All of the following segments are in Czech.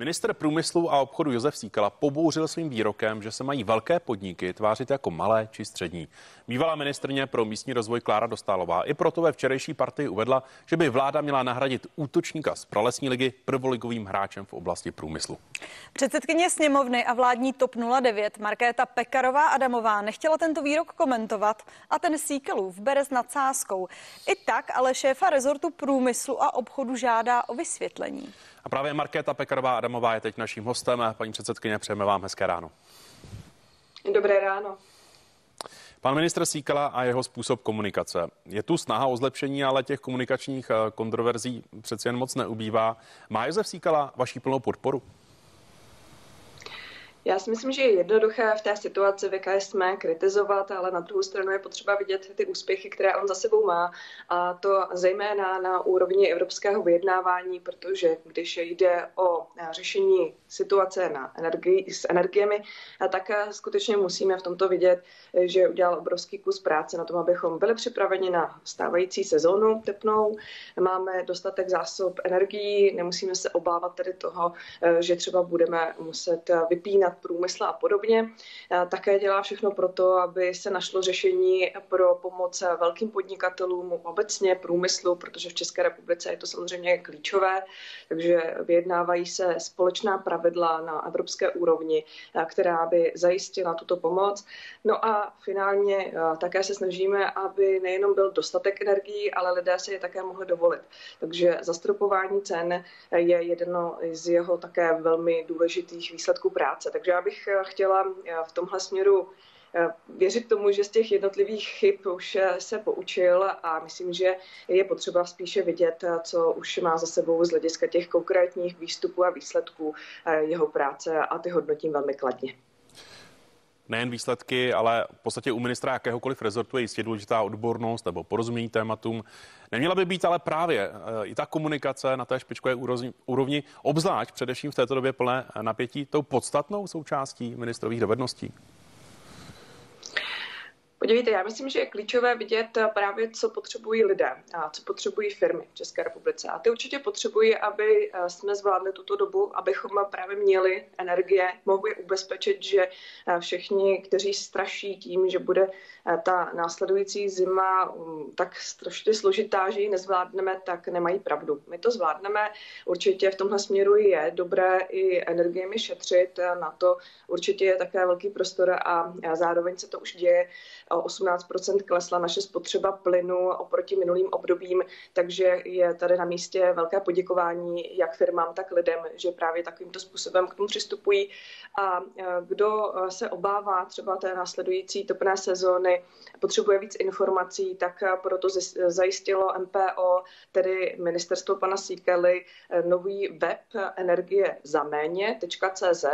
Minister průmyslu a obchodu Josef Síkala pobouřil svým výrokem, že se mají velké podniky tvářit jako malé či střední. Bývalá ministrně pro místní rozvoj Klára Dostálová i proto ve včerejší partii uvedla, že by vláda měla nahradit útočníka z pralesní ligy prvoligovým hráčem v oblasti průmyslu. Předsedkyně sněmovny a vládní TOP 09 Markéta Pekarová Adamová nechtěla tento výrok komentovat a ten Síkelův bere s nadsázkou. I tak ale šéfa rezortu průmyslu a obchodu žádá o vysvětlení. A právě Markéta Pekarová Adamová je teď naším hostem. Paní předsedkyně, přejeme vám hezké ráno. Dobré ráno. Pan ministr Síkala a jeho způsob komunikace. Je tu snaha o zlepšení, ale těch komunikačních eh, kontroverzí přeci jen moc neubývá. Má Josef Síkala vaší plnou podporu? Já si myslím, že je jednoduché v té situaci, v jaké jsme, kritizovat, ale na druhou stranu je potřeba vidět ty úspěchy, které on za sebou má. A to zejména na úrovni evropského vyjednávání, protože když jde o řešení situace na energii, s energiemi, tak skutečně musíme v tomto vidět, že udělal obrovský kus práce na tom, abychom byli připraveni na stávající sezónu tepnou. Máme dostatek zásob energií, nemusíme se obávat tedy toho, že třeba budeme muset vypínat průmysl a podobně. Také dělá všechno pro to, aby se našlo řešení pro pomoc velkým podnikatelům, obecně průmyslu, protože v České republice je to samozřejmě klíčové, takže vyjednávají se společná pravidla na evropské úrovni, která by zajistila tuto pomoc. No a finálně také se snažíme, aby nejenom byl dostatek energií, ale lidé si je také mohli dovolit. Takže zastropování cen je jedno z jeho také velmi důležitých výsledků práce. Takže já bych eh, chtěla eh, v tomhle směru eh, věřit tomu, že z těch jednotlivých chyb už se poučil a myslím, že je potřeba spíše vidět, co už má za sebou z hlediska těch konkrétních výstupů a výsledků jeho práce a ty hodnotím velmi kladně nejen výsledky, ale v podstatě u ministra jakéhokoliv rezortu je jistě důležitá odbornost nebo porozumění tématům. Neměla by být ale právě eh, i ta komunikace na té špičkové úrovni, obzvlášť především v této době plné napětí, tou podstatnou součástí ministrových dovedností? Podívejte, já myslím, že je klíčové vidět eh, právě, co potřebují lidé a co potřebují firmy v České republice. A ty určitě potřebují, aby eh, jsme zvládli tuto dobu, abychom právě měli energie, mohli ubezpečit, že eh, všichni, kteří straší tím, že bude ta následující zima mm, tak strašně složitá, že ji nezvládneme, tak nemají pravdu. My to zvládneme. Určitě v tomhle směru je dobré i energiemi šetřit. Na to určitě je také velký prostor a zároveň se to už děje o 18% klesla naše spotřeba plynu oproti minulým obdobím, takže je tady na místě velké poděkování jak firmám, tak lidem, že právě takovýmto způsobem k tomu přistupují. A e, kdo e, se obává třeba té následující topné sezóny, potřebuje víc informací, tak e, proto zajistilo MPO, tedy ministerstvo pana Síkely, nový web energie za méně.cz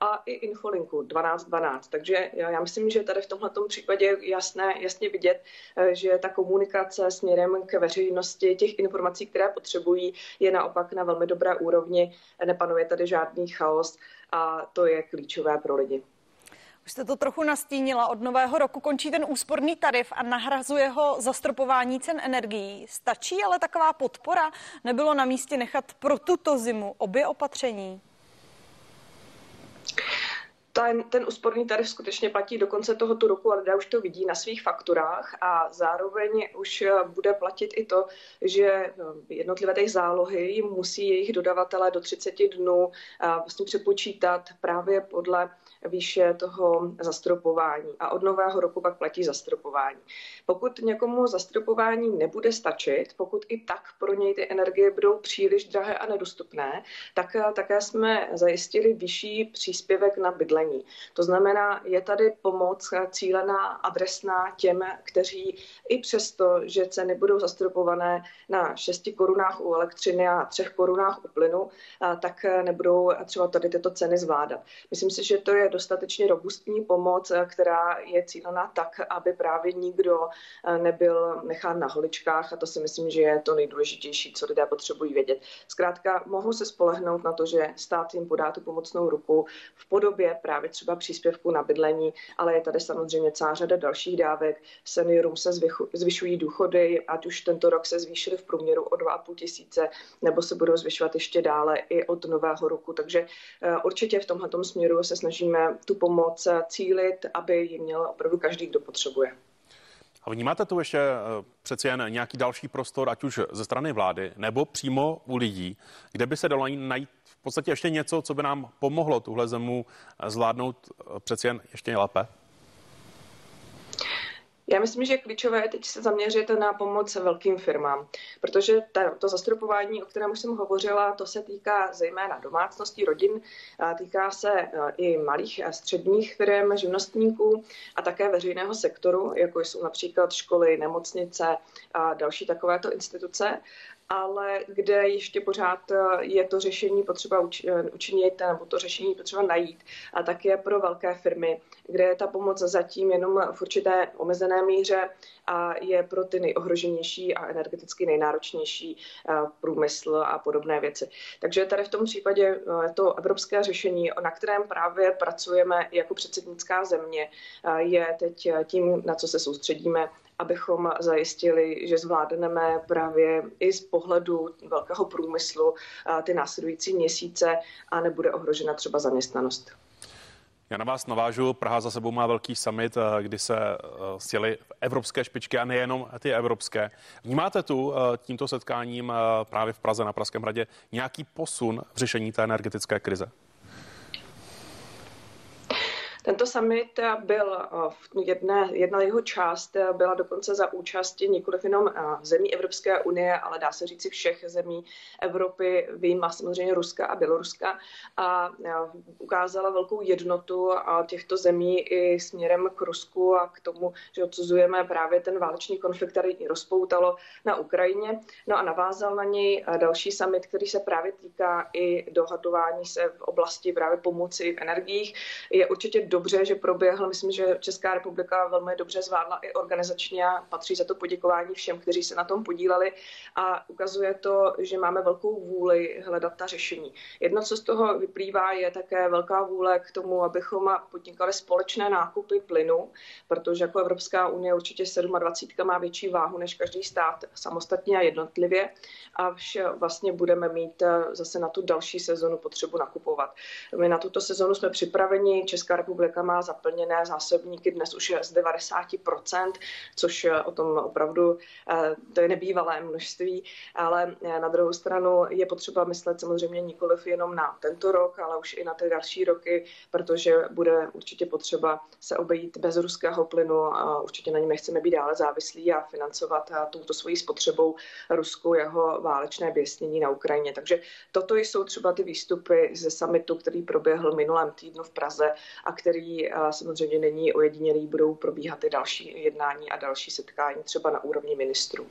a i infolinku 1212. Takže já myslím, že tady v tomto případě jasné, jasně vidět, eh, že ta komunikace směrem k veřejnosti těch informací, které potřebují, je naopak na velmi dobré úrovni. Nepanuje tady žádný chaos a to je klíčové pro lidi. Už jste to trochu nastínila. Od nového roku končí ten úsporný tarif a nahrazuje ho zastropování cen energií. Stačí ale taková podpora? Nebylo na místě nechat pro tuto zimu obě opatření? Ten, ten úsporný tarif skutečně platí do konce tohoto roku a lidé už to vidí na svých fakturách a zároveň už bude platit i to, že no, jednotlivé těch zálohy musí jejich dodavatelé do 30 dnů vlastně přepočítat právě podle výše toho zastropování a od nového roku pak platí zastropování. Pokud někomu zastropování nebude stačit, pokud i tak pro něj ty energie budou příliš drahé a nedostupné, tak také jsme zajistili vyšší příspěvek na bydlení. To znamená, je tady pomoc cílená, adresná těm, kteří i přesto, že ceny budou zastropované na 6 korunách u elektřiny a 3 korunách u plynu, tak nebudou třeba tady tyto ceny zvládat. Myslím si, že to je dostatečně robustní pomoc, eh, která je cílená tak, aby právě nikdo eh, nebyl nechán na holičkách a to si myslím, že je to nejdůležitější, co lidé potřebují vědět. Zkrátka mohou se spolehnout na to, že stát jim podá tu pomocnou ruku v podobě právě právě třeba příspěvku na bydlení, ale je tady samozřejmě celá řada dalších dávek. Seniorům se zvyšují důchody, ať už tento rok se zvýšily v průměru o 2,5 tisíce, nebo se budou zvyšovat ještě dále i od nového roku. Takže eh, určitě v tomhle směru se snažíme tu pomoc cílit, aby ji měl opravdu každý, kdo potřebuje. A vnímáte tu ještě eh, přeci jen nějaký další prostor, ať už ze strany vlády, nebo přímo u lidí, kde by se dalo najít podstatě ještě něco, co by nám pomohlo tuhle zemu eh, zvládnout eh, přeci jen ještě lépe? Já myslím, že klíčové je teď se zaměřit na pomoc velkým firmám, protože ta, to zastropování, o kterém už jsem hovořila, to se týká zejména domácností, rodin, týká se e, i malých a středních firm, živnostníků a také veřejného sektoru, jako jsou například školy, nemocnice a další takovéto instituce ale kde ještě pořád eh, je to řešení potřeba eh, učinit nebo to řešení potřeba najít. A tak je pro velké firmy, kde je ta pomoc zatím jenom v určité omezené míře a je pro ty nejohroženější a energeticky nejnáročnější eh, průmysl a podobné věci. Takže tady v tom případě to evropské řešení, na kterém právě pracujeme jako předsednická země, je teď tím, na co se soustředíme abychom zajistili, že zvládneme právě i z pohledu velkého průmyslu ty následující měsíce a nebude ohrožena třeba zaměstnanost. Já na vás navážu. Praha za sebou má velký summit, kdy se sjeli evropské špičky a nejenom ty evropské. Vnímáte tu tímto setkáním právě v Praze na Pražském hradě nějaký posun v řešení té energetické krize? Tento summit byl eh, v jedné, jedna jeho část eh, byla dokonce za účasti nikoliv jenom eh, zemí Evropské unie, ale dá se říci všech zemí Evropy, výjima samozřejmě Ruska a Běloruska a ukázala velkou jednotu těchto zemí i směrem k Rusku a k tomu, že odsuzujeme právě ten válečný konflikt, který rozpoutalo na Ukrajině. No a navázal na něj další summit, který se právě týká i dohadování se v oblasti právě pomoci v energiích. Je určitě dobře, že proběhl. Myslím, že Česká republika velmi dobře zvládla i organizačně a patří za to poděkování všem, kteří se na tom podíleli a ukazuje to, že máme velkou vůli hledat ta řešení. Jedno, co z toho vyplývá, je také velká vůle k tomu, abychom podnikali společné nákupy plynu, protože jako Evropská unie určitě 27 má větší váhu než každý stát samostatně a jednotlivě a vše vlastně budeme mít eh, zase na tu další sezonu potřebu nakupovat. My na tuto sezonu jsme připraveni, Česká republika republika má zaplněné zásobníky dnes už z 90%, což o tom opravdu eh, to je nebývalé množství, ale eh, na druhou stranu je potřeba myslet samozřejmě nikoliv jenom na tento rok, ale už i na ty další roky, protože bude určitě potřeba se obejít bez ruského plynu a určitě na něm nechceme být dále závislí a financovat eh, touto svojí spotřebou Rusku jeho válečné běsnění na Ukrajině. Takže toto jsou třeba ty výstupy ze summitu, který proběhl minulém týdnu v Praze a který který samozřejmě není ojedinělý, budou probíhat i další jednání a další setkání třeba na úrovni ministrů.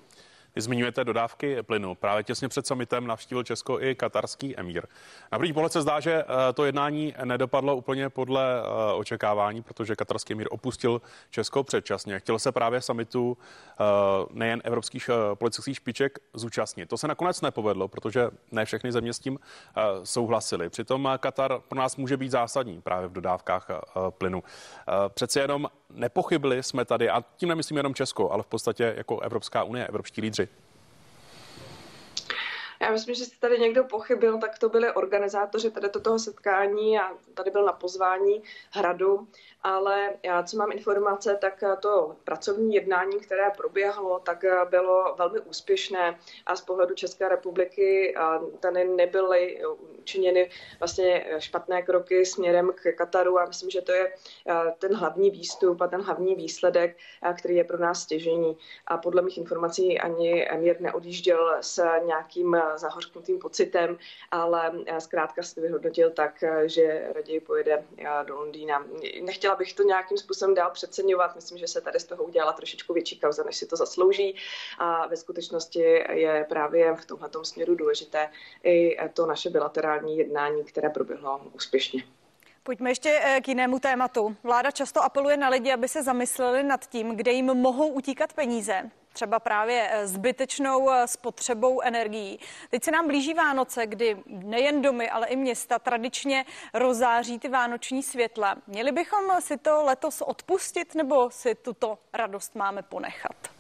Vy zmiňujete dodávky plynu. Právě těsně před summitem navštívil Česko i katarský emír. Na první pohled se zdá, že eh, to jednání nedopadlo úplně podle eh, očekávání, protože katarský emír opustil Česko předčasně. Chtěl se právě summitu eh, nejen evropských politických špiček zúčastnit. To se nakonec nepovedlo, protože ne všechny země s tím souhlasily. Přitom Katar pro nás může být zásadní právě v dodávkách plynu. Přece jenom nepochybili jsme tady, a tím nemyslím jenom Česko, ale v podstatě jako Evropská unie, evropští lídři. Já myslím, že jste tady někdo pochybil, tak to byli organizátoři tady toho setkání a tady byl na pozvání hradu ale já, co mám informace, tak to pracovní jednání, které proběhlo, tak bylo velmi úspěšné a z pohledu České republiky tady nebyly učiněny vlastně špatné kroky směrem k Kataru a myslím, že to je ten hlavní výstup a ten hlavní výsledek, který je pro nás stěžení. A podle mých informací ani Emir neodjížděl s nějakým zahořknutým pocitem, ale zkrátka si vyhodnotil tak, že raději pojede do Londýna. Nechtěla bych to nějakým způsobem dál přeceňovat. Myslím, že se tady z toho udělala trošičku větší kauza, než si to zaslouží. A ve skutečnosti je právě v tomhle směru důležité i to naše bilaterální jednání, které proběhlo úspěšně. Pojďme ještě eh, k jinému tématu. Vláda často apeluje na lidi, aby se zamysleli nad tím, kde jim mohou utíkat peníze. Třeba právě eh, zbytečnou eh, spotřebou energií. Teď se nám blíží Vánoce, kdy nejen domy, ale i města tradičně rozáří ty vánoční světla. Měli bychom si to letos odpustit nebo si tuto radost máme ponechat?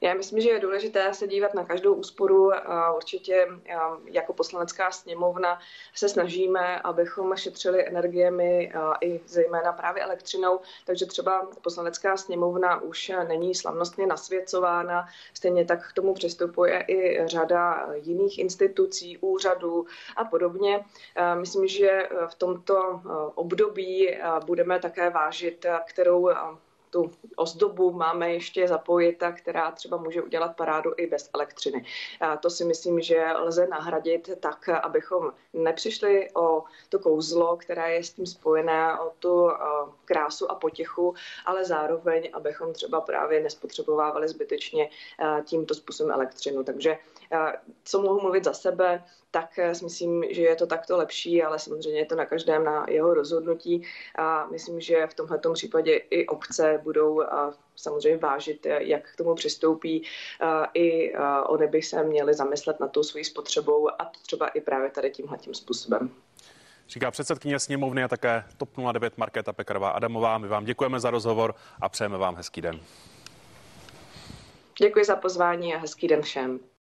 Já myslím, že je důležité se dívat na každou úsporu. Určitě jako poslanecká sněmovna se snažíme, abychom šetřili energiemi i zejména právě elektřinou, takže třeba poslanecká sněmovna už není slavnostně nasvěcována. Stejně tak k tomu přistupuje i řada jiných institucí, úřadů a podobně. Myslím, že v tomto období budeme také vážit, kterou tu ozdobu máme ještě zapojit, která třeba může udělat parádu i bez elektřiny. A to si myslím, že lze nahradit tak, abychom nepřišli o to kouzlo, které je s tím spojené, o tu krásu a potěchu, ale zároveň, abychom třeba právě nespotřebovávali zbytečně tímto způsobem elektřinu. Takže co mohu mluvit za sebe, tak si myslím, že je to takto lepší, ale samozřejmě je to na každém na jeho rozhodnutí a myslím, že v tomto případě i obce budou samozřejmě vážit, jak k tomu přistoupí. I oni by se měli zamyslet na tou svojí spotřebou a třeba i právě tady tímhletím způsobem. Říká předsedkyně sněmovny a také TOP 09 Markéta Pekarová Adamová. My vám děkujeme za rozhovor a přejeme vám hezký den. Děkuji za pozvání a hezký den všem.